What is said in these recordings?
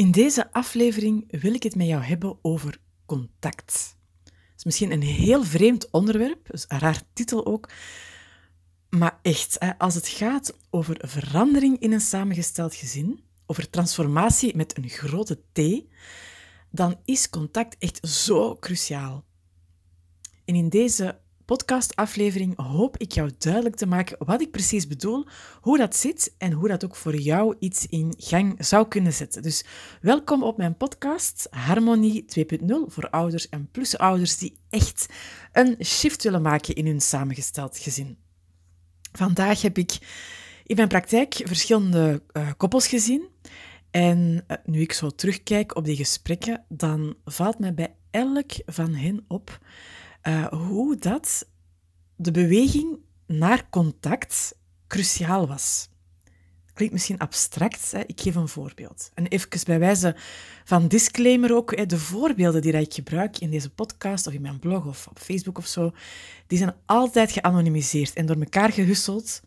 In deze aflevering wil ik het met jou hebben over contact. Het is misschien een heel vreemd onderwerp, dus een raar titel ook. Maar echt, als het gaat over verandering in een samengesteld gezin, over transformatie met een grote T, dan is contact echt zo cruciaal. En in deze podcastaflevering hoop ik jou duidelijk te maken wat ik precies bedoel, hoe dat zit en hoe dat ook voor jou iets in gang zou kunnen zetten. Dus welkom op mijn podcast Harmonie 2.0 voor ouders en plusouders die echt een shift willen maken in hun samengesteld gezin. Vandaag heb ik in mijn praktijk verschillende uh, koppels gezien. En uh, nu ik zo terugkijk op die gesprekken, dan valt mij bij elk van hen op uh, hoe dat de beweging naar contact cruciaal was. Klinkt misschien abstract, hè? ik geef een voorbeeld. En even bij wijze van disclaimer ook, hè, de voorbeelden die ik gebruik in deze podcast of in mijn blog of op Facebook of zo, die zijn altijd geanonimiseerd en door elkaar gehusseld.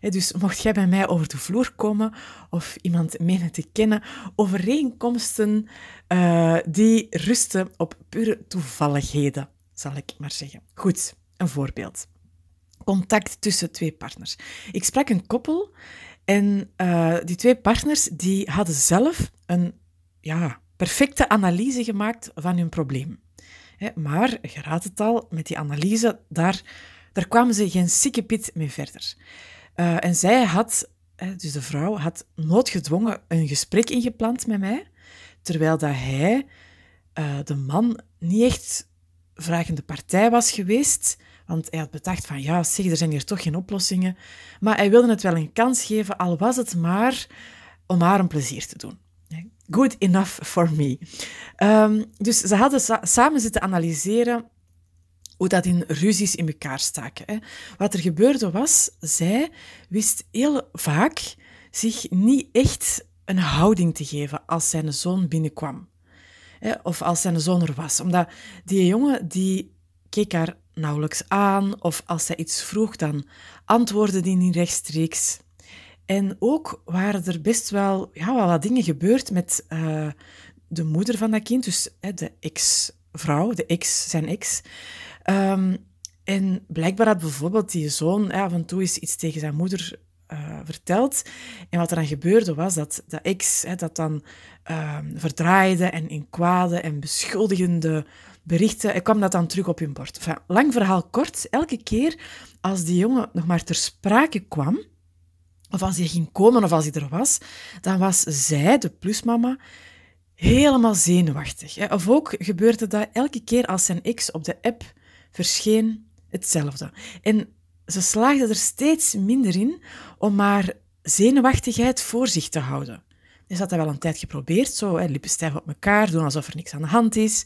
Dus mocht jij bij mij over de vloer komen of iemand menen te kennen, overeenkomsten uh, die rusten op pure toevalligheden zal ik maar zeggen. Goed, een voorbeeld. Contact tussen twee partners. Ik sprak een koppel en uh, die twee partners die hadden zelf een ja, perfecte analyse gemaakt van hun probleem. maar, je het al, met die analyse, daar, daar kwamen ze geen sikkepit mee verder. Uh, en zij had, dus de vrouw, had noodgedwongen een gesprek ingepland met mij, terwijl dat hij, uh, de man, niet echt vragende partij was geweest. Want hij had bedacht van, ja, zeg, er zijn hier toch geen oplossingen. Maar hij wilde het wel een kans geven, al was het maar om haar een plezier te doen. Good enough for me. Um, dus ze hadden samen zitten analyseren hoe dat in ruzies in elkaar staken. Hè. Wat er gebeurde was, zij wist heel vaak zich niet echt een houding te geven als zijn zoon binnenkwam of als zijn zoon er was. Omdat die jongen die keek haar nauwelijks aan, of als zij iets vroeg, dan antwoordde die niet rechtstreeks. En ook waren er best wel, ja, wel wat dingen gebeurd met uh, de moeder van dat kind, dus hè, de ex-vrouw, de ex, zijn ex. Um, en blijkbaar had bijvoorbeeld die zoon af en toe eens iets tegen zijn moeder uh, verteld. En wat er dan gebeurde was dat de ex hè, dat dan uh, verdraaide en in kwade en beschuldigende berichten, en kwam dat dan terug op hun bord. Lang verhaal kort, elke keer als die jongen nog maar ter sprake kwam, of als hij ging komen of als hij er was, dan was zij, de plusmama, helemaal zenuwachtig. Hè. Of ook gebeurde dat elke keer als zijn ex op de app verscheen, hetzelfde. En ze slaagde er steeds minder in om maar zenuwachtigheid voor zich te houden. Dus had dat wel een tijd geprobeerd, zo hè, lippen stijf op elkaar, doen alsof er niks aan de hand is.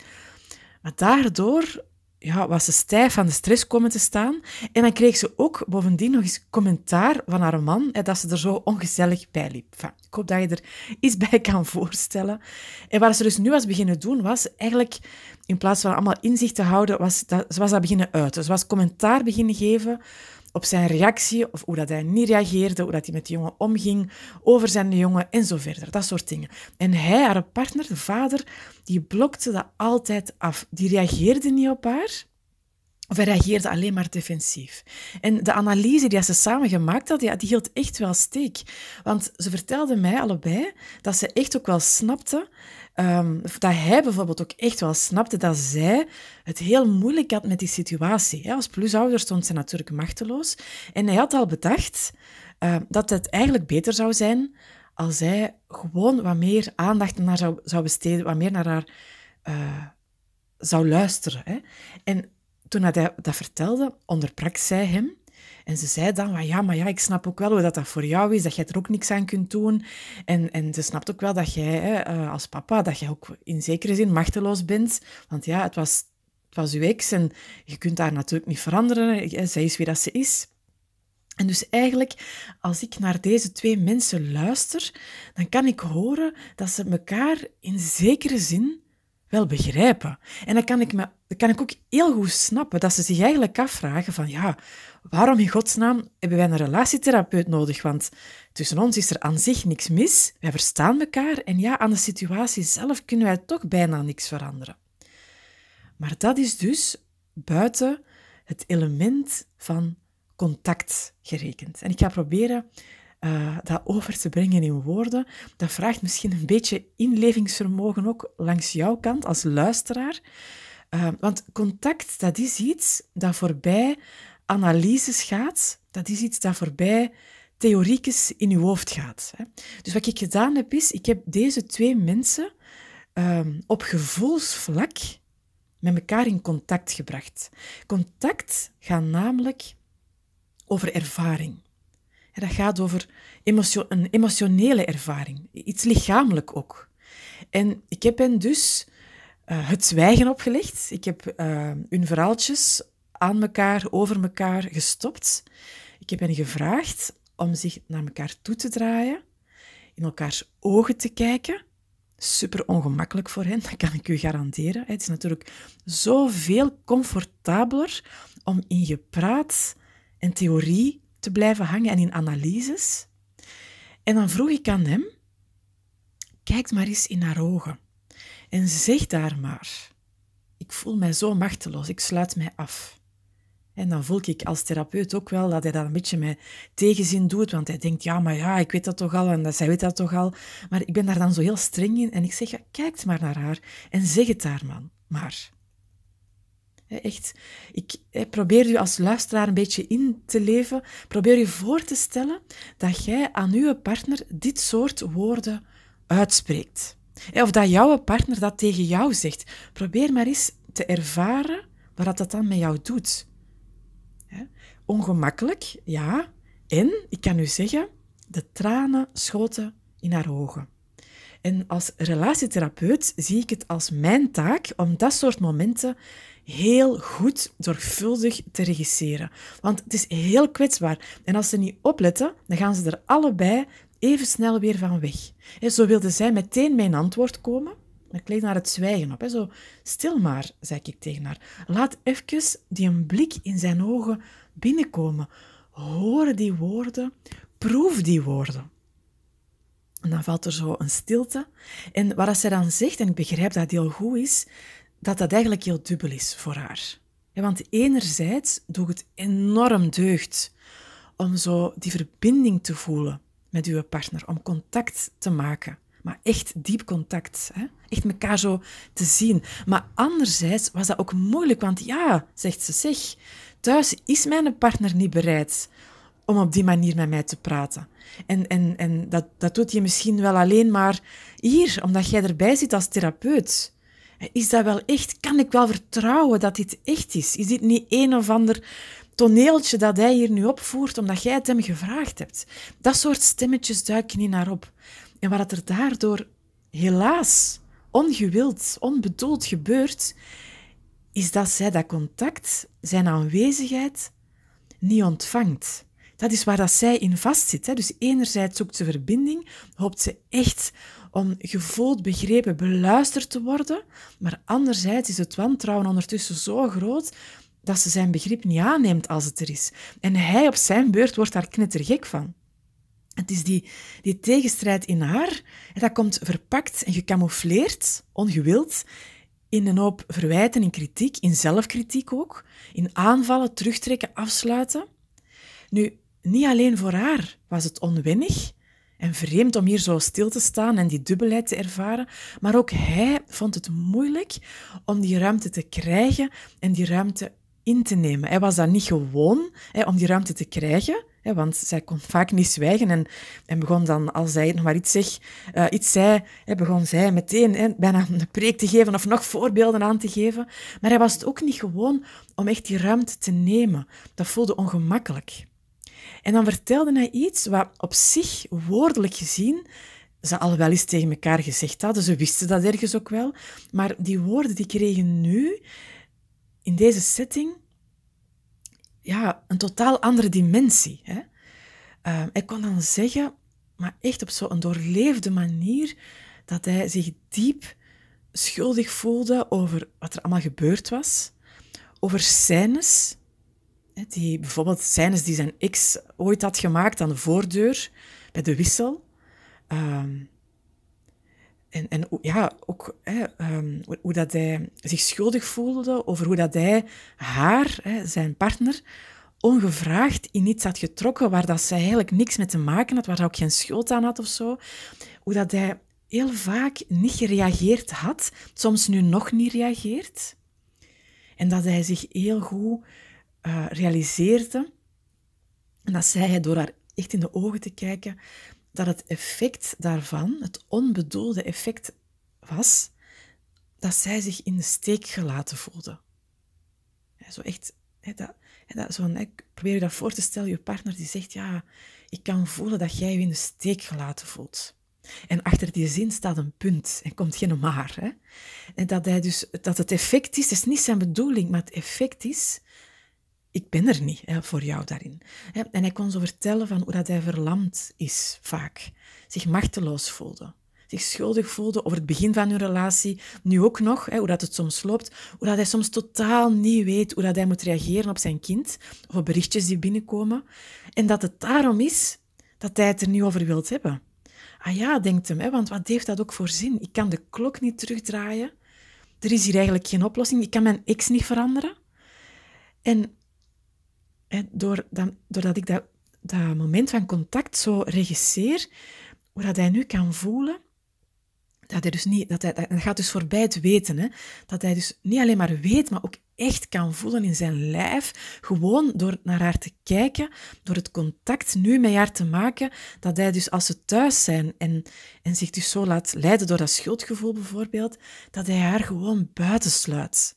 Maar daardoor ja, was ze stijf van de stress komen te staan. En dan kreeg ze ook bovendien nog eens commentaar van haar man, hè, dat ze er zo ongezellig bij liep. Ik hoop dat je er iets bij kan voorstellen. En wat ze dus nu was beginnen doen, was eigenlijk, in plaats van allemaal inzicht te houden, was dat, ze was dat beginnen uiten. Ze was commentaar beginnen geven op zijn reactie, of hoe dat hij niet reageerde, hoe dat hij met de jongen omging, over zijn jongen en zo verder. Dat soort dingen. En hij, haar partner, de vader, die blokte dat altijd af. Die reageerde niet op haar. Of hij reageerde alleen maar defensief. En de analyse die ze samen gemaakt hadden, ja, die hield echt wel steek. Want ze vertelden mij allebei dat ze echt ook wel snapte Um, dat hij bijvoorbeeld ook echt wel snapte dat zij het heel moeilijk had met die situatie. Als plusouder stond ze natuurlijk machteloos. En hij had al bedacht uh, dat het eigenlijk beter zou zijn als zij gewoon wat meer aandacht naar zou, zou besteden, wat meer naar haar uh, zou luisteren. Hè. En toen hij dat vertelde, onderbrak zij hem en ze zei dan, ja, maar ja, ik snap ook wel hoe dat, dat voor jou is, dat jij er ook niks aan kunt doen. En, en ze snapt ook wel dat jij eh, als papa, dat jij ook in zekere zin machteloos bent. Want ja, het was, het was uw ex en je kunt haar natuurlijk niet veranderen. Zij is wie dat ze is. En dus eigenlijk, als ik naar deze twee mensen luister, dan kan ik horen dat ze elkaar in zekere zin wel begrijpen. En dan kan ik, me, kan ik ook heel goed snappen dat ze zich eigenlijk afvragen van ja, waarom in godsnaam hebben wij een relatietherapeut nodig? Want tussen ons is er aan zich niks mis, wij verstaan elkaar en ja, aan de situatie zelf kunnen wij toch bijna niks veranderen. Maar dat is dus buiten het element van contact gerekend. En ik ga proberen uh, dat over te brengen in woorden. Dat vraagt misschien een beetje inlevingsvermogen ook langs jouw kant als luisteraar. Uh, want contact, dat is iets dat voorbij analyses gaat. Dat is iets dat voorbij theoriekes in je hoofd gaat. Hè. Dus wat ik gedaan heb, is, ik heb deze twee mensen um, op gevoelsvlak met elkaar in contact gebracht. Contact gaat namelijk over ervaring. Dat gaat over een emotionele ervaring, iets lichamelijk ook. En ik heb hen dus uh, het zwijgen opgelegd. Ik heb uh, hun verhaaltjes aan elkaar, over elkaar gestopt. Ik heb hen gevraagd om zich naar elkaar toe te draaien, in elkaars ogen te kijken super ongemakkelijk voor hen, dat kan ik u garanderen. Het is natuurlijk zoveel comfortabeler om in gepraat en theorie te blijven hangen en in analyses. En dan vroeg ik aan hem, kijk maar eens in haar ogen en zeg daar maar. Ik voel mij zo machteloos, ik sluit mij af. En dan voel ik als therapeut ook wel dat hij dat een beetje met tegenzin doet, want hij denkt, ja, maar ja, ik weet dat toch al en zij weet dat toch al. Maar ik ben daar dan zo heel streng in en ik zeg, kijk maar naar haar en zeg het daar, man, maar. Echt, ik probeer u als luisteraar een beetje in te leven. Probeer je voor te stellen dat jij aan uw partner dit soort woorden uitspreekt. Of dat jouw partner dat tegen jou zegt. Probeer maar eens te ervaren wat dat dan met jou doet. Ongemakkelijk, ja. En, ik kan u zeggen, de tranen schoten in haar ogen. En als relatietherapeut zie ik het als mijn taak om dat soort momenten heel goed, zorgvuldig te regisseren. Want het is heel kwetsbaar. En als ze niet opletten, dan gaan ze er allebei even snel weer van weg. zo wilde zij meteen mijn antwoord komen. Ik leed naar het zwijgen op. Zo, stil maar, zei ik tegen haar. Laat even die een blik in zijn ogen binnenkomen. Hoor die woorden, proef die woorden. En dan valt er zo een stilte. En wat zij dan zegt, en ik begrijp dat het heel goed is, dat dat eigenlijk heel dubbel is voor haar. want enerzijds doet het enorm deugd om zo die verbinding te voelen met uw partner, om contact te maken. Maar echt diep contact. Hè? Echt elkaar zo te zien. Maar anderzijds was dat ook moeilijk, want ja, zegt ze, zeg, thuis is mijn partner niet bereid om op die manier met mij te praten. En, en, en dat, dat doet je misschien wel alleen maar hier, omdat jij erbij zit als therapeut. Is dat wel echt? Kan ik wel vertrouwen dat dit echt is? Is dit niet een of ander toneeltje dat hij hier nu opvoert omdat jij het hem gevraagd hebt? Dat soort stemmetjes duiken niet naar op. En wat er daardoor helaas ongewild, onbedoeld gebeurt, is dat zij dat contact, zijn aanwezigheid, niet ontvangt. Dat is waar dat zij in vastzit. Dus enerzijds zoekt ze verbinding, hoopt ze echt om gevoeld, begrepen, beluisterd te worden, maar anderzijds is het wantrouwen ondertussen zo groot dat ze zijn begrip niet aanneemt als het er is. En hij op zijn beurt wordt daar knettergek van. Het is die, die tegenstrijd in haar, dat komt verpakt en gecamoufleerd, ongewild, in een hoop verwijten en kritiek, in zelfkritiek ook, in aanvallen, terugtrekken, afsluiten. Nu, niet alleen voor haar was het onwennig en vreemd om hier zo stil te staan en die dubbelheid te ervaren, maar ook hij vond het moeilijk om die ruimte te krijgen en die ruimte in te nemen. Hij was dat niet gewoon hè, om die ruimte te krijgen, hè, want zij kon vaak niet zwijgen en, en begon dan, als hij nog maar iets, zeg, uh, iets zei, hè, begon zij meteen hè, bijna een preek te geven of nog voorbeelden aan te geven. Maar hij was het ook niet gewoon om echt die ruimte te nemen. Dat voelde ongemakkelijk. En dan vertelde hij iets wat op zich, woordelijk gezien, ze al wel eens tegen elkaar gezegd hadden. Ze wisten dat ergens ook wel. Maar die woorden die kregen nu in deze setting ja, een totaal andere dimensie. Hè? Uh, ik kon dan zeggen, maar echt op zo'n doorleefde manier, dat hij zich diep schuldig voelde over wat er allemaal gebeurd was, over scènes, die, bijvoorbeeld scènes die zijn ex ooit had gemaakt aan de voordeur bij de wissel. Ehm, en, en ja, ook hè, um, hoe, dat hij zich schuldig voelde over hoe dat hij haar, hè, zijn partner, ongevraagd in iets had getrokken waar dat zij eigenlijk niks mee te maken had, waar hij ook geen schuld aan had of zo. Hoe dat hij heel vaak niet gereageerd had, soms nu nog niet reageert. En dat hij zich heel goed uh, realiseerde, en dat zei hij door haar echt in de ogen te kijken, dat het effect daarvan, het onbedoelde effect, was dat zij zich in de steek gelaten voelde. zo echt, dat, dat, zo, ik probeer je dat voor te stellen, je partner die zegt, ja, ik kan voelen dat jij je in de steek gelaten voelt. En achter die zin staat een punt en komt geen maar. Hè? En dat, hij dus, dat het effect is, dat is niet zijn bedoeling, maar het effect is, ik ben er niet hè, voor jou daarin. En hij kon zo vertellen van hoe dat hij verlamd is, vaak. Zich machteloos voelde. Zich schuldig voelde over het begin van hun relatie, nu ook nog, hè, hoe dat het soms loopt, hoe dat hij soms totaal niet weet hoe dat hij moet reageren op zijn kind, of op berichtjes die binnenkomen. En dat het daarom is dat hij het er niet over wilt hebben. Ah ja, denkt hem, hè, want wat heeft dat ook voor zin? Ik kan de klok niet terugdraaien. Er is hier eigenlijk geen oplossing. Ik kan mijn ex niet veranderen. En door dan, doordat ik dat, dat moment van contact zo regisseer, hoe dat hij nu kan voelen, dat hij dus niet, dat hij, dat gaat dus voorbij het weten, hè, dat hij dus niet alleen maar weet, maar ook echt kan voelen in zijn lijf, gewoon door naar haar te kijken, door het contact nu met haar te maken, dat hij dus als ze thuis zijn en, en zich dus zo laat leiden door dat schuldgevoel bijvoorbeeld, dat hij haar gewoon buitensluit.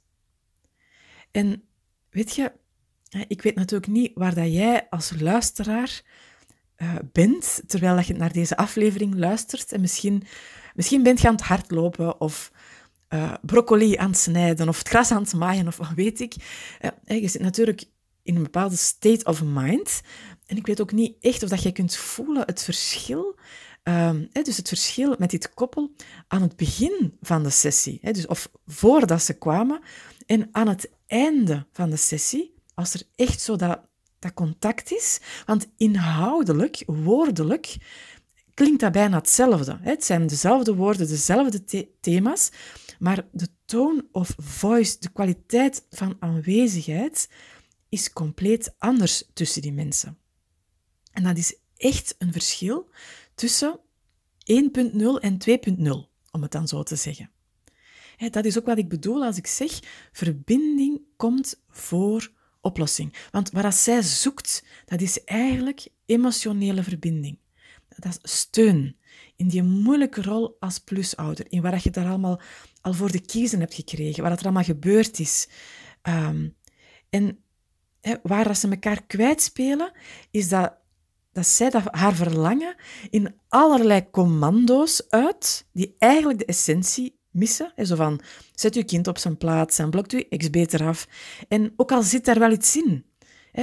En weet je, ik weet natuurlijk niet waar dat jij als luisteraar uh, bent, terwijl dat je naar deze aflevering luistert en misschien, misschien bent je aan het hardlopen of uh, broccoli aan het snijden of het gras aan het maaien of wat weet ik. Je zit natuurlijk in een bepaalde state of mind. En ik weet ook niet echt of dat je kunt voelen het verschil. Uh, dus het verschil met dit koppel aan het begin van de sessie. Dus of voordat ze kwamen en aan het einde van de sessie, als er echt zo dat, dat contact is. Want inhoudelijk, woordelijk, klinkt dat bijna hetzelfde. Het zijn dezelfde woorden, dezelfde thema's, maar de tone of voice, de kwaliteit van aanwezigheid, is compleet anders tussen die mensen. En dat is echt een verschil tussen 1.0 en 2.0, om het dan zo te zeggen. Dat is ook wat ik bedoel als ik zeg, verbinding komt voor oplossing. Want wat zij zoekt, dat is eigenlijk emotionele verbinding. Dat is steun in die moeilijke rol als plusouder, in waar je daar allemaal al voor de kiezen hebt gekregen, wat er allemaal gebeurd is. Um, en waar dat ze elkaar kwijtspelen, is dat, dat zij dat, haar verlangen in allerlei commando's uit, die eigenlijk de essentie missen. Zo van, zet je kind op zijn plaats en blokt je ex beter af. En ook al zit daar wel iets in,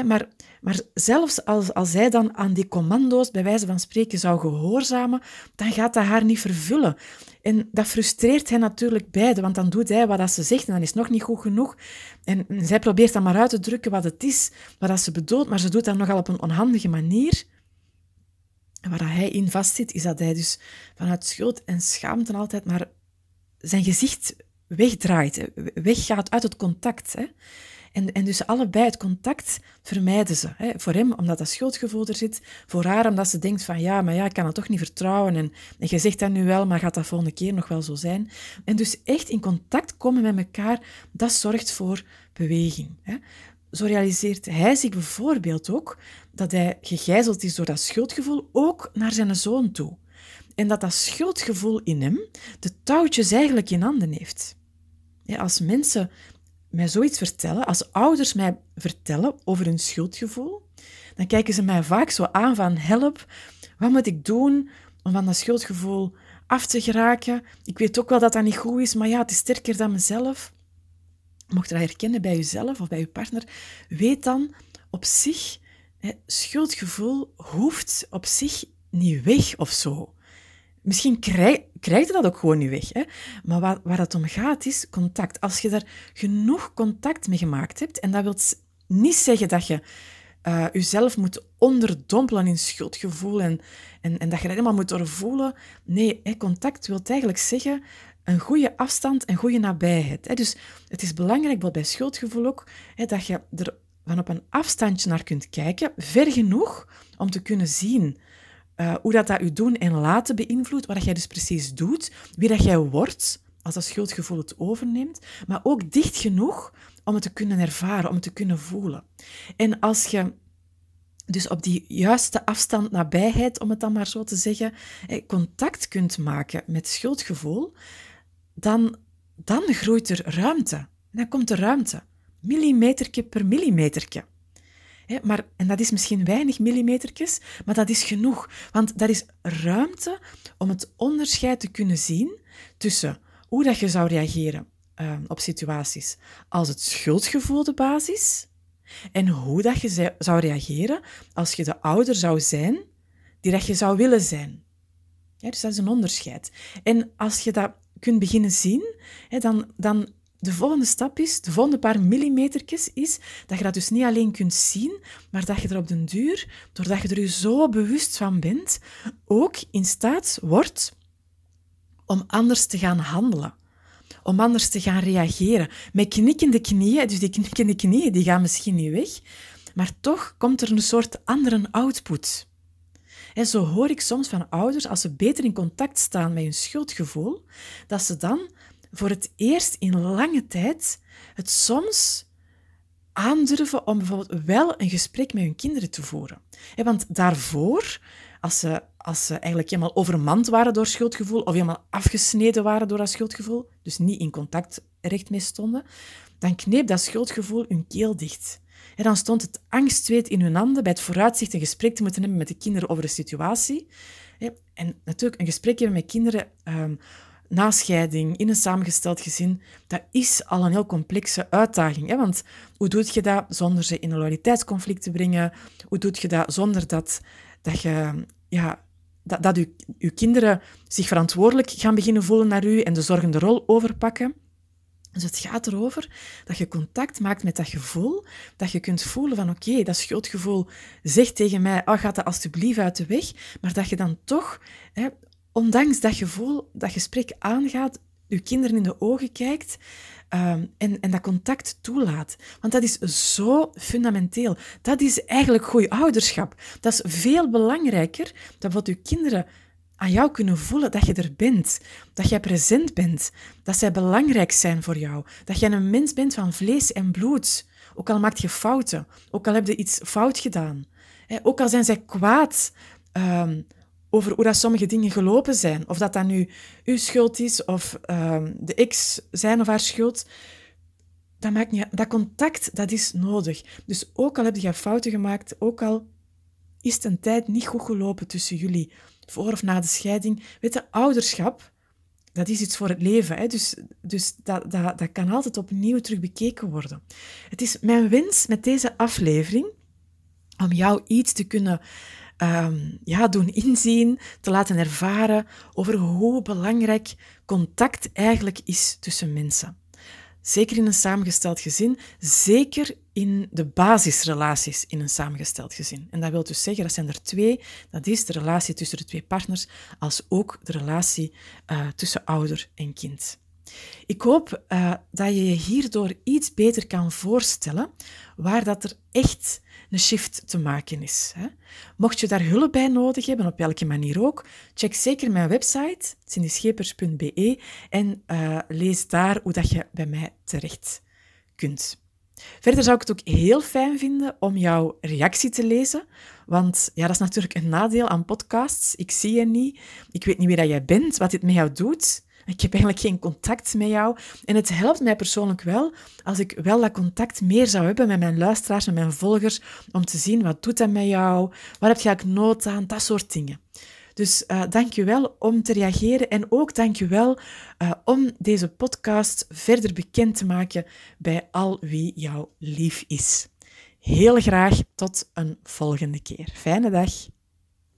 maar maar zelfs als, als zij dan aan die commando's, bij wijze van spreken, zou gehoorzamen, dan gaat dat haar niet vervullen. En dat frustreert hij natuurlijk beide, want dan doet hij wat ze zegt en dan is nog niet goed genoeg. En zij probeert dan maar uit te drukken wat het is, wat ze bedoelt, maar ze doet dat nogal op een onhandige manier. En waar hij in vastzit, is dat hij dus vanuit schuld en schaamte altijd maar zijn gezicht wegdraait, weggaat uit het contact. Hè. En, en dus allebei het contact vermijden ze. Hè. Voor hem omdat dat schuldgevoel er zit, voor haar omdat ze denkt van ja, maar ja, ik kan het toch niet vertrouwen. En, en je zegt dat nu wel, maar gaat dat volgende keer nog wel zo zijn? En dus echt in contact komen met elkaar, dat zorgt voor beweging. Hè. Zo realiseert hij zich bijvoorbeeld ook dat hij gegijzeld is door dat schuldgevoel, ook naar zijn zoon toe. En dat dat schuldgevoel in hem de touwtjes eigenlijk in handen heeft. als mensen mij zoiets vertellen, als ouders mij vertellen over hun schuldgevoel, dan kijken ze mij vaak zo aan van help, wat moet ik doen om van dat schuldgevoel af te geraken? Ik weet ook wel dat dat niet goed is, maar ja, het is sterker dan mezelf. Mocht je dat herkennen bij jezelf of bij je partner, weet dan op zich, hè, schuldgevoel hoeft op zich niet weg of zo. Misschien krijg, je dat ook gewoon niet weg. Hè? Maar waar, waar het om gaat is contact. Als je daar genoeg contact mee gemaakt hebt, en dat wil niet zeggen dat je uh, jezelf moet onderdompelen in schuldgevoel en, en, en dat je dat helemaal moet doorvoelen. Nee, hè, contact wil eigenlijk zeggen een goede afstand en goede nabijheid. Dus het is belangrijk, bij schuldgevoel ook, dat je er van op een afstandje naar kunt kijken, ver genoeg om te kunnen zien uh, hoe dat, dat je doen en laten beïnvloedt, wat jij dus precies doet, wie dat jij wordt als dat schuldgevoel het overneemt, maar ook dicht genoeg om het te kunnen ervaren, om het te kunnen voelen. En als je dus op die juiste afstand, nabijheid, om het dan maar zo te zeggen, contact kunt maken met schuldgevoel, dan, dan groeit er ruimte. dan komt er ruimte. Millimetertje per maar, en dat is misschien weinig millimetertjes, maar dat is genoeg. Want dat is ruimte om het onderscheid te kunnen zien tussen hoe dat je zou reageren uh, op situaties als het schuldgevoel de basis en hoe dat je zou reageren als je de ouder zou zijn die dat je zou willen zijn. Dus dat is een onderscheid. En als je dat kunt beginnen zien, dan, dan de volgende stap is, de volgende paar millimetertjes is, dat je dat dus niet alleen kunt zien, maar dat je er op den duur, doordat je er je zo bewust van bent, ook in staat wordt om anders te gaan handelen. Om anders te gaan reageren. Met knikkende knieën, dus die knikkende knieën die gaan misschien niet weg, maar toch komt er een soort andere output. En zo hoor ik soms van ouders, als ze beter in contact staan met hun schuldgevoel, dat ze dan voor het eerst in lange tijd het soms aandurven om bijvoorbeeld wel een gesprek met hun kinderen te voeren. Want daarvoor, als ze, als ze eigenlijk helemaal overmand waren door schuldgevoel of helemaal afgesneden waren door dat schuldgevoel, dus niet in contact recht mee stonden, dan kneep dat schuldgevoel hun keel dicht. En dan stond het angstzweet in hun handen bij het vooruitzicht een gesprek te moeten hebben met de kinderen over de situatie. En natuurlijk, een gesprek hebben met kinderen um, na scheiding, in een samengesteld gezin, dat is al een heel complexe uitdaging. Hè? Want hoe doe je dat zonder ze in een loyaliteitsconflict te brengen? Hoe doe je dat zonder dat, dat je... Ja, dat, dat uw, uw kinderen zich verantwoordelijk gaan beginnen voelen naar u en de zorgende rol overpakken. Dus het gaat erover dat je contact maakt met dat gevoel, dat je kunt voelen van oké, dat schuldgevoel zegt tegen mij, oh, ga dat alsjeblieft uit de weg, maar dat je dan toch, hè, ondanks dat gevoel, dat gesprek aangaat, je kinderen in de ogen kijkt um, en, en dat contact toelaat. Want dat is zo fundamenteel. Dat is eigenlijk goed ouderschap. Dat is veel belangrijker dan wat je kinderen aan jou kunnen voelen dat je er bent, dat jij present bent, dat zij belangrijk zijn voor jou, dat jij een mens bent van vlees en bloed. Ook al maak je fouten, ook al heb je iets fout gedaan, ook al zijn zij kwaad um, over hoe dat sommige dingen gelopen zijn, of dat dat nu uw schuld is of um, de ex zijn of haar schuld, dat, maakt niet, dat contact dat is nodig. Dus ook al heb je fouten gemaakt, ook al is het een tijd niet goed gelopen tussen jullie, voor of na de scheiding. Weet ouderschap, dat is iets voor het leven. Hè? Dus, dus dat, dat, dat kan altijd opnieuw terug bekeken worden. Het is mijn wens met deze aflevering om jou iets te kunnen um, ja, doen inzien, te laten ervaren over hoe belangrijk contact eigenlijk is tussen mensen. Zeker in een samengesteld gezin, zeker in de basisrelaties in een samengesteld gezin. En dat wil dus zeggen, dat zijn er twee. Dat is de relatie tussen de twee partners, als ook de relatie uh, tussen ouder en kind. Ik hoop uh, dat je je hierdoor iets beter kan voorstellen waar dat er echt een shift te maken is. Hè. Mocht je daar hulp bij nodig hebben, op welke manier ook, check zeker mijn website, cindyschepers.be, en uh, lees daar hoe dat je bij mij terecht kunt. Verder zou ik het ook heel fijn vinden om jouw reactie te lezen. Want ja, dat is natuurlijk een nadeel aan podcasts. Ik zie je niet. Ik weet niet wie dat jij bent, wat dit met jou doet. Ik heb eigenlijk geen contact met jou. En het helpt mij persoonlijk wel als ik wel dat contact meer zou hebben met mijn luisteraars, met mijn volgers, om te zien wat doet dat met jou, waar heb je eigenlijk nood aan, dat soort dingen. Dus uh, dank je wel om te reageren en ook dank je wel uh, om deze podcast verder bekend te maken bij al wie jou lief is. Heel graag tot een volgende keer. Fijne dag.